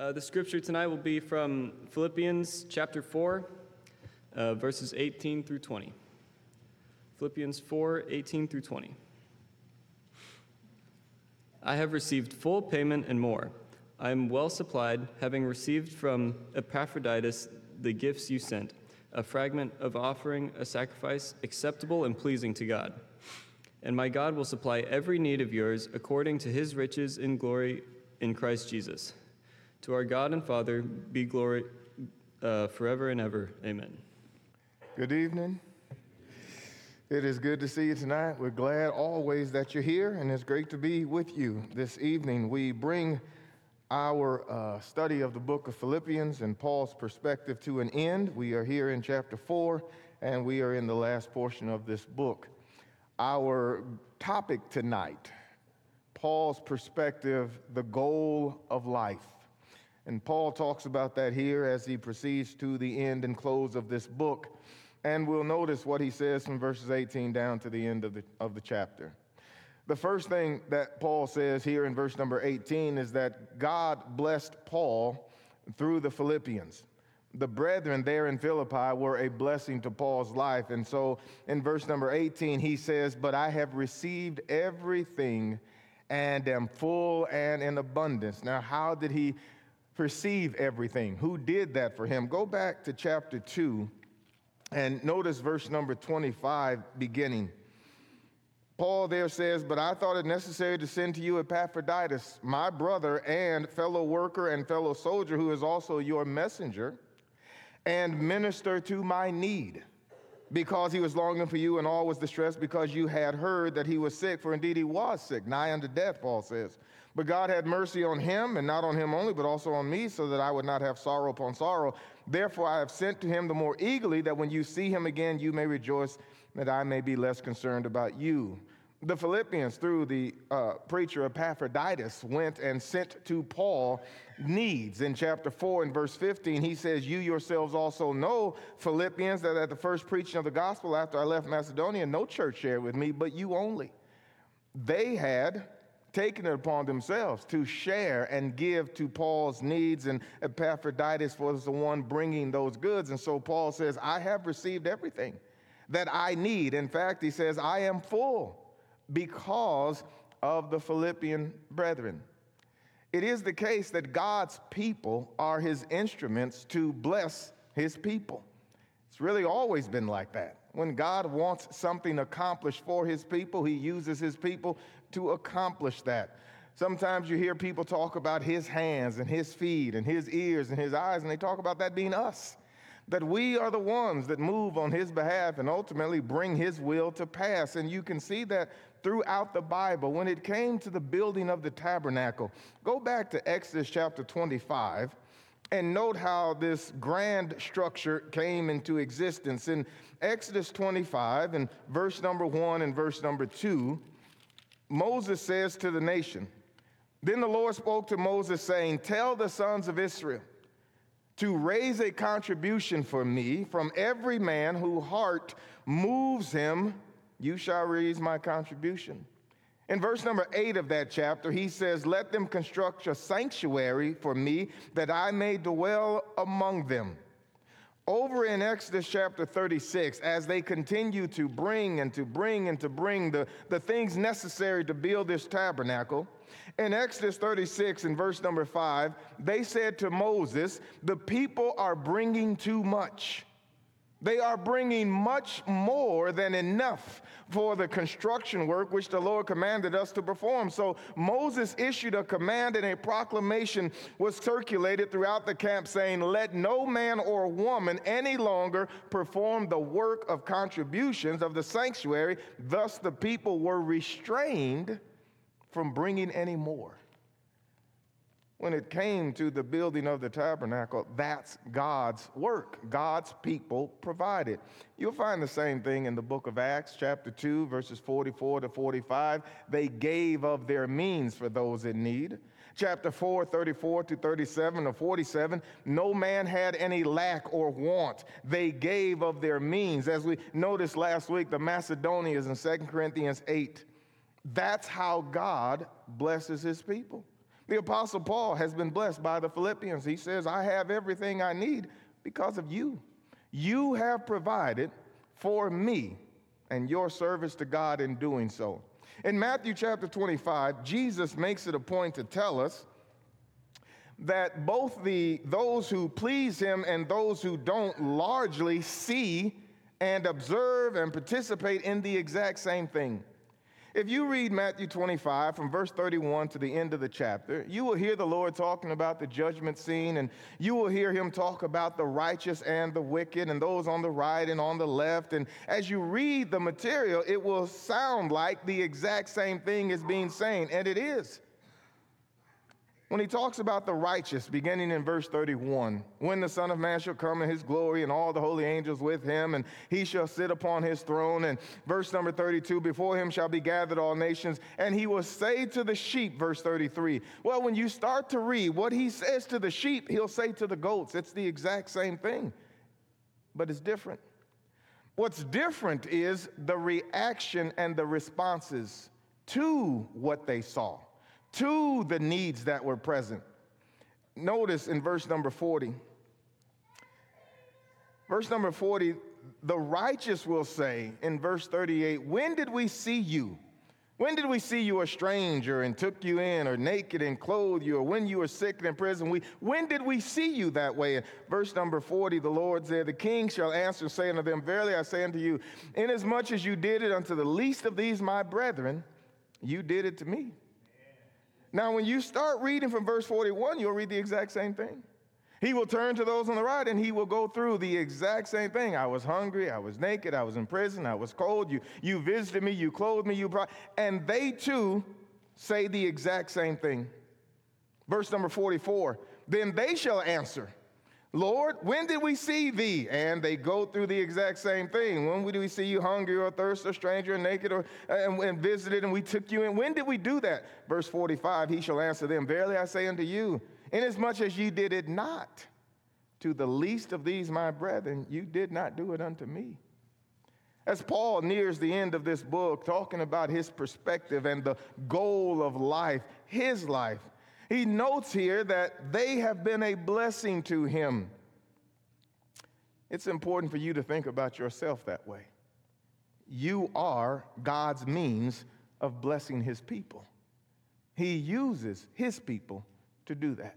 Uh, the scripture tonight will be from Philippians chapter 4, uh, verses 18 through 20. Philippians 4, 18 through 20. I have received full payment and more. I am well supplied, having received from Epaphroditus the gifts you sent, a fragment of offering, a sacrifice acceptable and pleasing to God. And my God will supply every need of yours according to his riches in glory in Christ Jesus. To our God and Father be glory uh, forever and ever. Amen. Good evening. It is good to see you tonight. We're glad always that you're here, and it's great to be with you this evening. We bring our uh, study of the book of Philippians and Paul's perspective to an end. We are here in chapter 4, and we are in the last portion of this book. Our topic tonight Paul's perspective, the goal of life. And Paul talks about that here as he proceeds to the end and close of this book. And we'll notice what he says from verses 18 down to the end of the, of the chapter. The first thing that Paul says here in verse number 18 is that God blessed Paul through the Philippians. The brethren there in Philippi were a blessing to Paul's life. And so in verse number 18, he says, But I have received everything and am full and in abundance. Now, how did he perceive everything? Who did that for him? Go back to chapter 2 and notice verse number 25 beginning. Paul there says, But I thought it necessary to send to you Epaphroditus, my brother and fellow worker and fellow soldier, who is also your messenger, and minister to my need, because he was longing for you and all was distressed, because you had heard that he was sick, for indeed he was sick, nigh unto death, Paul says. But God had mercy on him, and not on him only, but also on me, so that I would not have sorrow upon sorrow. Therefore, I have sent to him the more eagerly, that when you see him again, you may rejoice, that I may be less concerned about you. The Philippians, through the uh, preacher Epaphroditus, went and sent to Paul needs. In chapter 4 and verse 15, he says, You yourselves also know, Philippians, that at the first preaching of the gospel after I left Macedonia, no church shared with me, but you only. They had taken it upon themselves to share and give to Paul's needs, and Epaphroditus was the one bringing those goods. And so Paul says, I have received everything that I need. In fact, he says, I am full because of the Philippian brethren. It is the case that God's people are his instruments to bless his people. It's really always been like that. When God wants something accomplished for his people, he uses his people to accomplish that. Sometimes you hear people talk about his hands and his feet and his ears and his eyes, and they talk about that being us. That we are the ones that move on his behalf and ultimately bring his will to pass. And you can see that throughout the Bible. When it came to the building of the tabernacle, go back to Exodus chapter 25 and note how this grand structure came into existence. In Exodus 25 and verse number 1 and verse number 2, Moses says to the nation, Then the Lord spoke to Moses, saying, Tell the sons of Israel to raise a contribution for me from every man whose heart moves him, you shall raise my contribution. In verse number eight of that chapter, he says, Let them construct a sanctuary for me that I may dwell among them. Over in Exodus chapter 36, as they continue to bring and to bring and to bring the, the things necessary to build this tabernacle, in Exodus 36 and verse number 5, they said to Moses, The people are bringing too much. They are bringing much more than enough for the construction work which the Lord commanded us to perform. So Moses issued a command and a proclamation was circulated throughout the camp saying, Let no man or woman any longer perform the work of contributions of the sanctuary. Thus the people were restrained from bringing any more when it came to the building of the tabernacle, that's God's work. God's people provided. You'll find the same thing in the book of Acts, chapter 2, verses 44 to 45. They gave of their means for those in need. Chapter 4, 34 to 37 or 47, no man had any lack or want. They gave of their means. As we noticed last week, the Macedonians in 2 Corinthians 8. That's how God blesses his people. The Apostle Paul has been blessed by the Philippians. He says, I have everything I need because of you. You have provided for me and your service to God in doing so. In Matthew chapter 25, Jesus makes it a point to tell us that both the those who please him and those who don't largely see and observe and participate in the exact same thing. If you read Matthew 25 from verse 31 to the end of the chapter, you will hear the Lord talking about the judgment scene, and you will hear him talk about the righteous and the wicked, and those on the right and on the left. And as you read the material, it will sound like the exact same thing is being said, and it is when he talks about the righteous, beginning in verse 31, when the Son of Man shall come in his glory and all the holy angels with him, and he shall sit upon his throne. And verse number 32, before him shall be gathered all nations, and he will say to the sheep, verse 33. Well, when you start to read what he says to the sheep, he'll say to the goats. It's the exact same thing, but it's different. What's different is the reaction and the responses to what they saw to the needs that were present. Notice in verse number 40. Verse number 40, the righteous will say in verse 38, When did we see you? When did we see you a stranger and took you in, or naked and clothed you, or when you were sick and in prison? We, when did we see you that way? In verse number 40, the Lord said, The king shall answer, saying unto them, Verily I say unto you, inasmuch as you did it unto the least of these my brethren, you did it to me. Now, when you start reading from verse 41, you'll read the exact same thing. He will turn to those on the right and he will go through the exact same thing. I was hungry, I was naked, I was in prison, I was cold. You, you visited me, you clothed me, you brought. And they too say the exact same thing. Verse number 44 Then they shall answer. Lord, when did we see thee? And they go through the exact same thing. When did we see you hungry or thirsty or stranger or naked or and, and visited and we took you in? When did we do that? Verse 45, he shall answer them, Verily I say unto you, inasmuch as ye did it not to the least of these my brethren, you did not do it unto me. As Paul nears the end of this book, talking about his perspective and the goal of life, his life, he notes here that they have been a blessing to him. It's important for you to think about yourself that way. You are God's means of blessing his people. He uses his people to do that.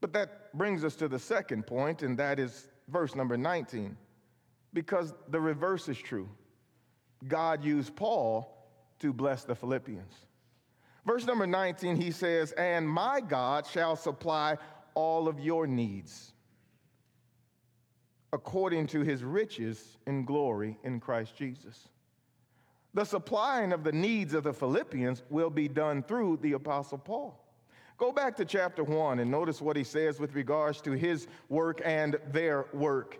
But that brings us to the second point, and that is verse number 19. Because the reverse is true. God used Paul to bless the Philippians. Verse number 19, he says, And my God shall supply all of your needs according to his riches in glory in Christ Jesus. The supplying of the needs of the Philippians will be done through the Apostle Paul. Go back to chapter 1 and notice what he says with regards to his work and their work.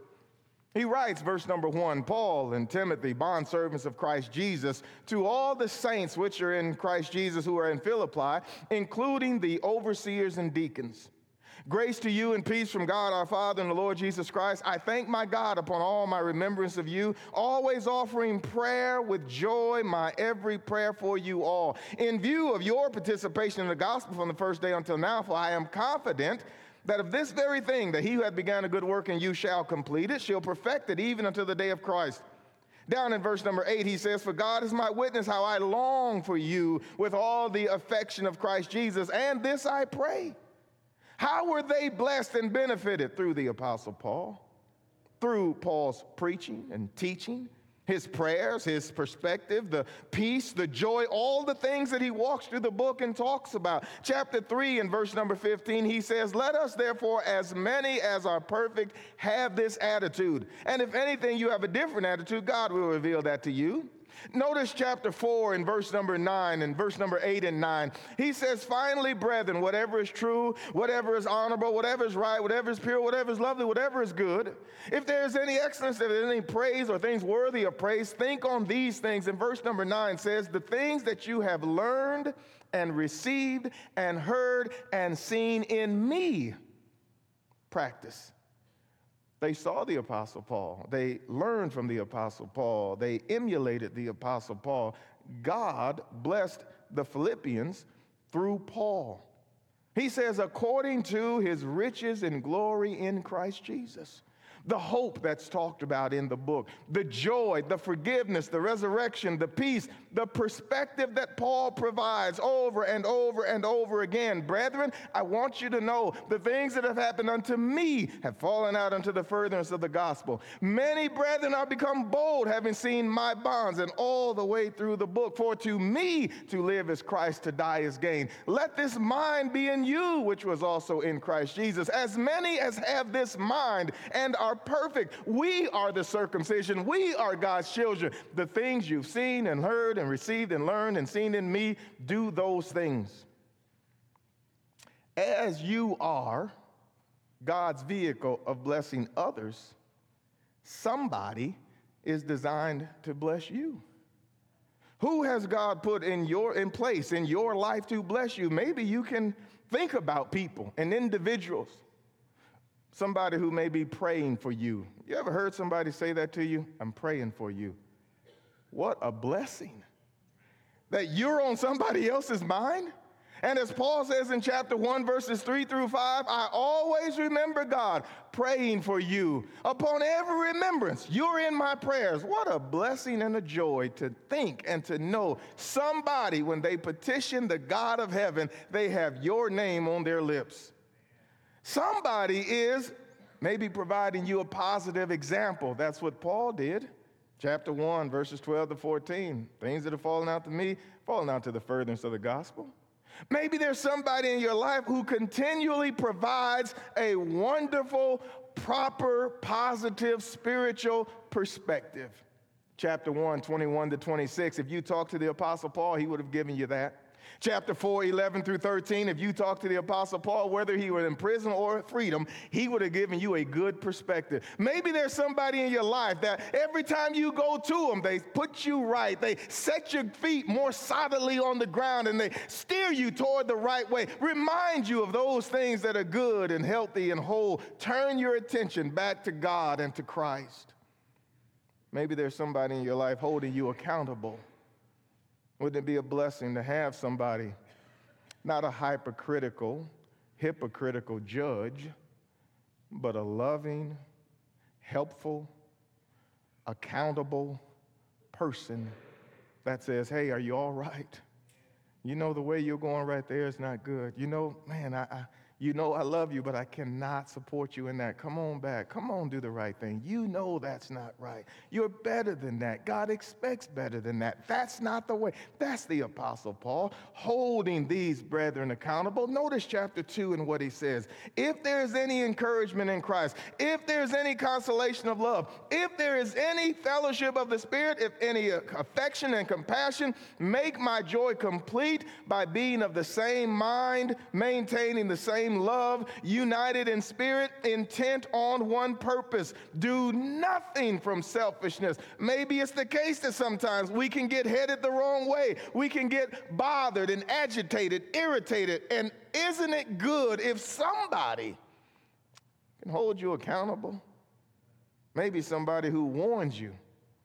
He writes, verse number one Paul and Timothy, bondservants of Christ Jesus, to all the saints which are in Christ Jesus who are in Philippi, including the overseers and deacons. Grace to you and peace from God our Father and the Lord Jesus Christ. I thank my God upon all my remembrance of you, always offering prayer with joy, my every prayer for you all. In view of your participation in the gospel from the first day until now, for I am confident that of this very thing that he who hath begun a good work in you shall complete it, shall perfect it even until the day of Christ. Down in verse number eight, he says, For God is my witness how I long for you with all the affection of Christ Jesus, and this I pray. How were they blessed and benefited? Through the Apostle Paul, through Paul's preaching and teaching his prayers, his perspective, the peace, the joy, all the things that he walks through the book and talks about. Chapter 3 and verse number 15, he says, Let us therefore, as many as are perfect, have this attitude. And if anything, you have a different attitude, God will reveal that to you. Notice chapter 4 and verse number 9 and verse number 8 and 9. He says, Finally, brethren, whatever is true, whatever is honorable, whatever is right, whatever is pure, whatever is lovely, whatever is good, if there is any excellence, if there is any praise or things worthy of praise, think on these things. And verse number 9 says, The things that you have learned and received and heard and seen in me, practice they saw the Apostle Paul. They learned from the Apostle Paul. They emulated the Apostle Paul. God blessed the Philippians through Paul. He says, according to his riches and glory in Christ Jesus the hope that's talked about in the book, the joy, the forgiveness, the resurrection, the peace, the perspective that Paul provides over and over and over again. Brethren, I want you to know the things that have happened unto me have fallen out unto the furtherance of the gospel. Many brethren are become bold, having seen my bonds, and all the way through the book. For to me to live is Christ, to die is gain. Let this mind be in you, which was also in Christ Jesus. As many as have this mind and are are perfect. We are the circumcision. We are God's children. The things you've seen and heard and received and learned and seen in me, do those things. As you are God's vehicle of blessing others, somebody is designed to bless you. Who has God put in your in place in your life to bless you? Maybe you can think about people and individuals somebody who may be praying for you. You ever heard somebody say that to you? I'm praying for you. What a blessing that you're on somebody else's mind. And as Paul says in chapter 1, verses 3 through 5, I always remember God praying for you. Upon every remembrance, you're in my prayers. What a blessing and a joy to think and to know somebody, when they petition the God of heaven, they have your name on their lips. Somebody is maybe providing you a positive example. That's what Paul did. Chapter 1, verses 12 to 14. Things that have fallen out to me, fallen out to the furtherance of the gospel. Maybe there's somebody in your life who continually provides a wonderful, proper, positive, spiritual perspective. Chapter 1, 21 to 26. If you talk to the Apostle Paul, he would have given you that chapter 4, 11 through 13, if you talk to the Apostle Paul, whether he were in prison or freedom, he would have given you a good perspective. Maybe there's somebody in your life that every time you go to them, they put you right. They set your feet more solidly on the ground and they steer you toward the right way. Remind you of those things that are good and healthy and whole. Turn your attention back to God and to Christ. Maybe there's somebody in your life holding you accountable wouldn't it be a blessing to have somebody, not a hypocritical, hypocritical judge, but a loving, helpful, accountable person that says, Hey, are you all right? You know, the way you're going right there is not good. You know, man, I, I you know I love you, but I cannot support you in that. Come on back. Come on, do the right thing. You know that's not right. You're better than that. God expects better than that. That's not the way. That's the Apostle Paul holding these brethren accountable. Notice chapter 2 and what he says. If there's any encouragement in Christ, if there's any consolation of love, if there is any fellowship of the Spirit, if any affection and compassion, make my joy complete by being of the same mind, maintaining the same same love, united in spirit, intent on one purpose. Do nothing from selfishness. Maybe it's the case that sometimes we can get headed the wrong way. We can get bothered and agitated, irritated. And isn't it good if somebody can hold you accountable? Maybe somebody who warns you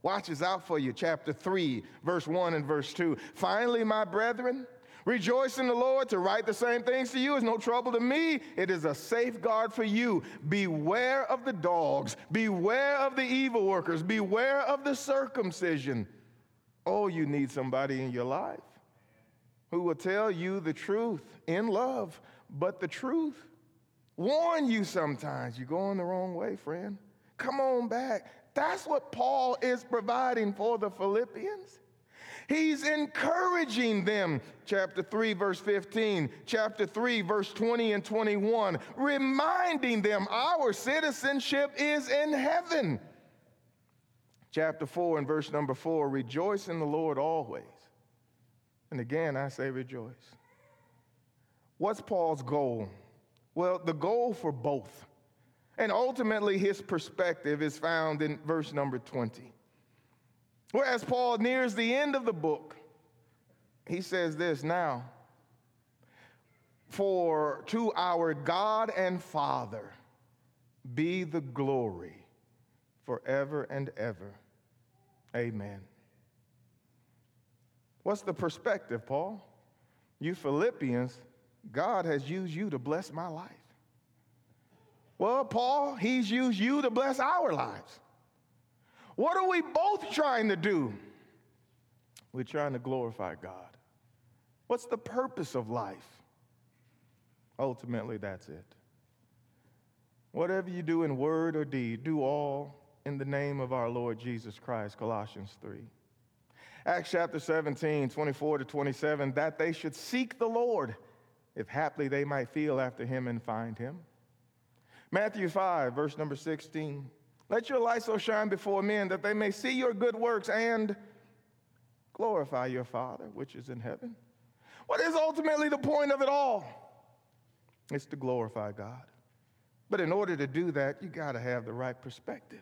watches out for you. Chapter 3, verse 1 and verse 2. Finally, my brethren, Rejoice in the Lord. To write the same things to you is no trouble to me. It is a safeguard for you. Beware of the dogs. Beware of the evil workers. Beware of the circumcision. Oh, you need somebody in your life who will tell you the truth in love, but the truth. Warn you sometimes. You're going the wrong way, friend. Come on back. That's what Paul is providing for the Philippians. He's encouraging them. Chapter 3, verse 15, chapter 3, verse 20 and 21, reminding them our citizenship is in heaven. Chapter 4 and verse number 4, rejoice in the Lord always. And again, I say rejoice. What's Paul's goal? Well, the goal for both. And ultimately, his perspective is found in verse number 20. Whereas Paul nears the end of the book, he says this now For to our God and Father be the glory forever and ever. Amen. What's the perspective, Paul? You Philippians God has used you to bless my life. Well, Paul, he's used you to bless our lives. What are we both trying to do? We're trying to glorify God. What's the purpose of life? Ultimately, that's it. Whatever you do in word or deed, do all in the name of our Lord Jesus Christ, Colossians 3. Acts chapter 17, 24 to 27, that they should seek the Lord, if haply they might feel after him and find him. Matthew 5, verse number 16. Let your light so shine before men that they may see your good works and glorify your Father which is in heaven. What is ultimately the point of it all? It's to glorify God. But in order to do that, you got to have the right perspective.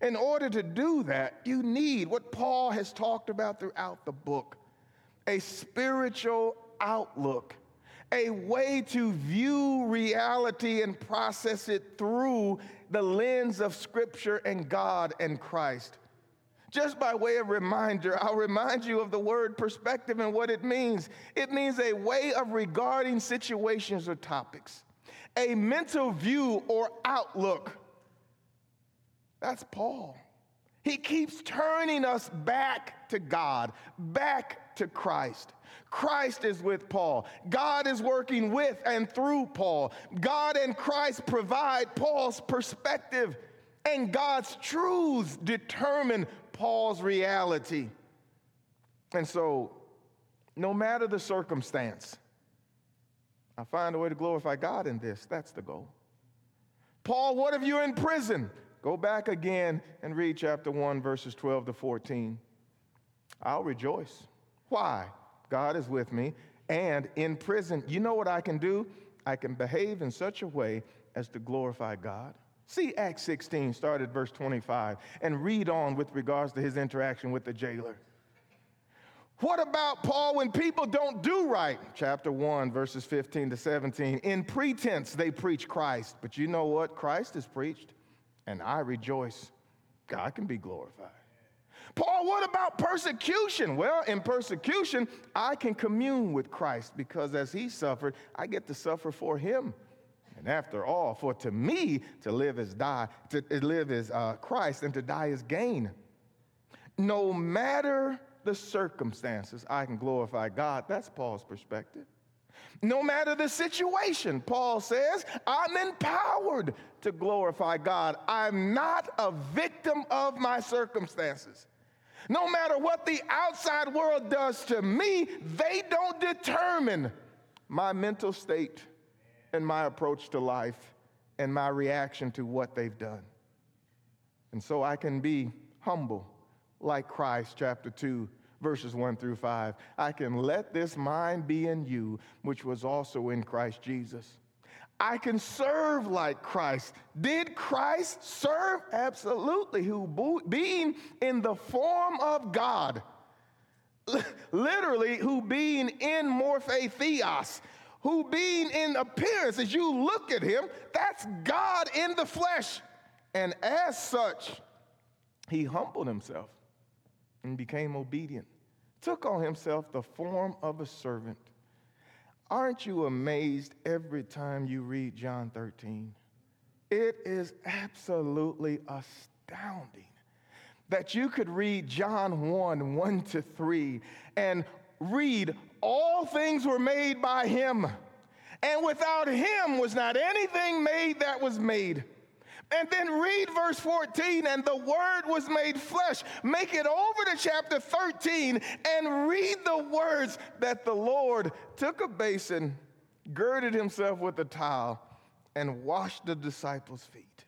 In order to do that, you need what Paul has talked about throughout the book a spiritual outlook, a way to view reality and process it through the lens of Scripture and God and Christ. Just by way of reminder, I'll remind you of the word perspective and what it means. It means a way of regarding situations or topics, a mental view or outlook. That's Paul. He keeps turning us back to God, back to Christ. Christ is with Paul. God is working with and through Paul. God and Christ provide Paul's perspective, and God's truths determine Paul's reality. And so, no matter the circumstance, I find a way to glorify God in this. That's the goal. Paul, what if you're in prison? Go back again and read chapter 1, verses 12 to 14. I'll rejoice. Why? God is with me. And in prison, you know what I can do? I can behave in such a way as to glorify God. See Acts 16, start at verse 25, and read on with regards to his interaction with the jailer. What about Paul when people don't do right? Chapter 1, verses 15 to 17. In pretense, they preach Christ, but you know what? Christ is preached, and I rejoice. God can be glorified. Paul, what about persecution? Well, in persecution, I can commune with Christ because as he suffered, I get to suffer for him. And after all, for to me to live is die, to live is uh, Christ, and to die is gain. No matter the circumstances, I can glorify God. That's Paul's perspective. No matter the situation, Paul says, I'm empowered to glorify God. I'm not a victim of my circumstances. No matter what the outside world does to me, they don't determine my mental state and my approach to life and my reaction to what they've done. And so I can be humble like Christ, chapter 2, verses 1 through 5. I can let this mind be in you, which was also in Christ Jesus. I can serve like Christ. Did Christ serve? Absolutely. Who, being in the form of God, literally, who being in morphe theos, who being in appearance, as you look at him, that's God in the flesh. And as such, he humbled himself and became obedient, took on himself the form of a servant. Aren't you amazed every time you read John 13? It is absolutely astounding that you could read John 1 1 to 3 and read all things were made by him, and without him was not anything made that was made. And then read verse 14, and the word was made flesh. Make it over to chapter 13 and read the words that the Lord took a basin, girded himself with a towel, and washed the disciples' feet.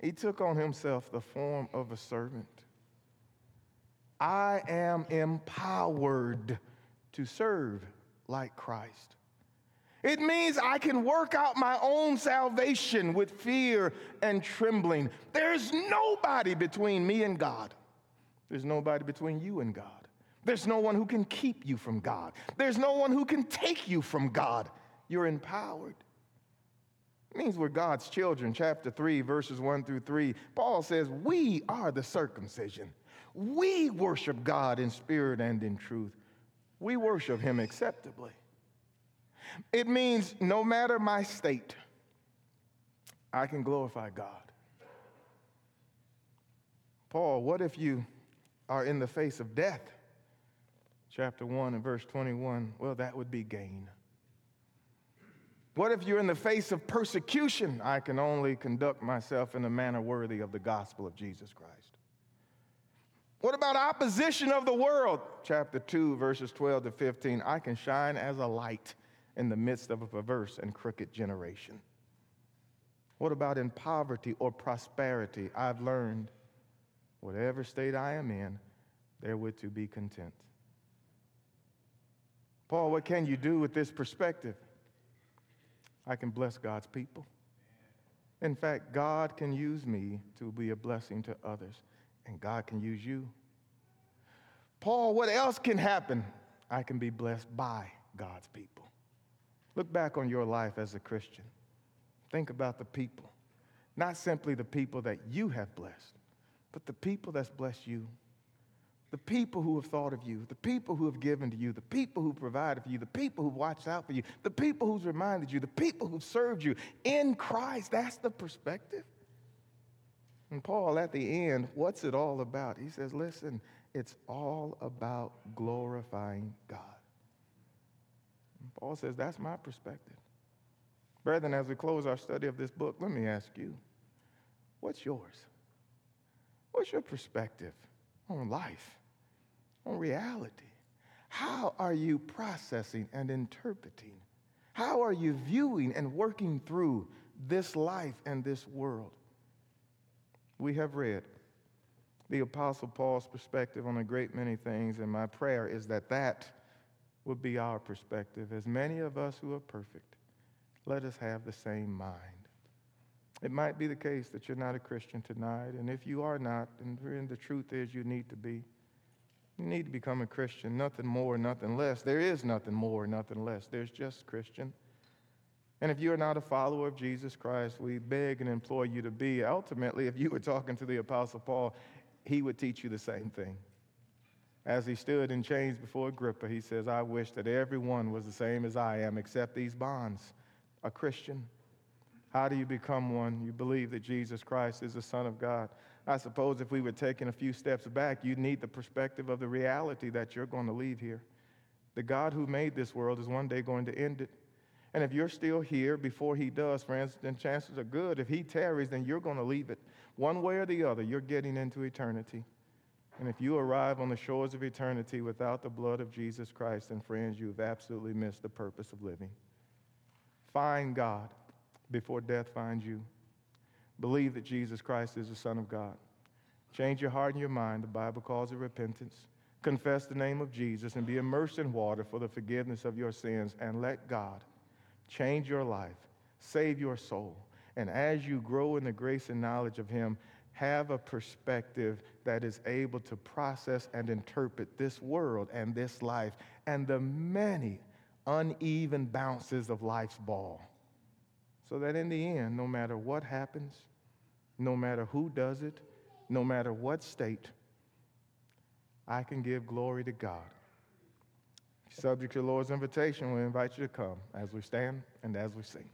He took on himself the form of a servant. I am empowered to serve like Christ. It means I can work out my own salvation with fear and trembling. There's nobody between me and God. There's nobody between you and God. There's no one who can keep you from God. There's no one who can take you from God. You're empowered. It means we're God's children. Chapter 3, verses 1 through 3. Paul says, We are the circumcision we worship God in spirit and in truth. we worship him acceptably. It means no matter my state, I can glorify God. Paul, what if you are in the face of death? Chapter 1 and verse 21. Well, that would be gain. What if you're in the face of persecution? I can only conduct myself in a manner worthy of the gospel of Jesus Christ. What about opposition of the world? Chapter 2, verses 12 to 15. I can shine as a light in the midst of a perverse and crooked generation. What about in poverty or prosperity? I've learned, whatever state I am in, therewith to be content. Paul, what can you do with this perspective? I can bless God's people. In fact, God can use me to be a blessing to others, and God can use you. Paul, what else can happen? I can be blessed by God's people. Look back on your life as a Christian. Think about the people, not simply the people that you have blessed, but the people that's blessed you the people who have thought of you, the people who have given to you, the people who provided for you, the people who've watched out for you, the people who's reminded you, the people who've served you in Christ. That's the perspective. And Paul, at the end, what's it all about? He says, listen, it's all about glorifying God. Paul says, that's my perspective. Brethren, as we close our study of this book, let me ask you, what's yours? What's your perspective on life? on reality. How are you processing and interpreting? How are you viewing and working through this life and this world? We have read the Apostle Paul's perspective on a great many things, and my prayer is that that would be our perspective. As many of us who are perfect, let us have the same mind. It might be the case that you're not a Christian tonight, and if you are not, and the truth is you need to be, you need to become a Christian, nothing more, nothing less. There is nothing more, nothing less. There's just Christian. And if you are not a follower of Jesus Christ, we beg and implore you to be. Ultimately, if you were talking to the Apostle Paul, he would teach you the same thing. As he stood in chains before Agrippa, he says, I wish that everyone was the same as I am, except these bonds. A Christian. How do you become one? You believe that Jesus Christ is the Son of God. I suppose if we were taking a few steps back, you'd need the perspective of the reality that you're going to leave here. The God who made this world is one day going to end it. And if you're still here before he does, friends, then chances are good. If he tarries, then you're going to leave it. One way or the other, you're getting into eternity. And if you arrive on the shores of eternity without the blood of Jesus Christ, then, friends, you've absolutely missed the purpose of living. Find God before death finds you. Believe that Jesus Christ is the Son of God. Change your heart and your mind. The Bible calls it repentance. Confess the name of Jesus and be immersed in water for the forgiveness of your sins and let God change your life, save your soul. And as you grow in the grace and knowledge of Him, have a perspective that is able to process and interpret this world and this life and the many uneven bounces of life's ball. So that in the end, no matter what happens, no matter who does it, no matter what state, I can give glory to God. Subject to the Lord's invitation, we invite you to come as we stand and as we sing.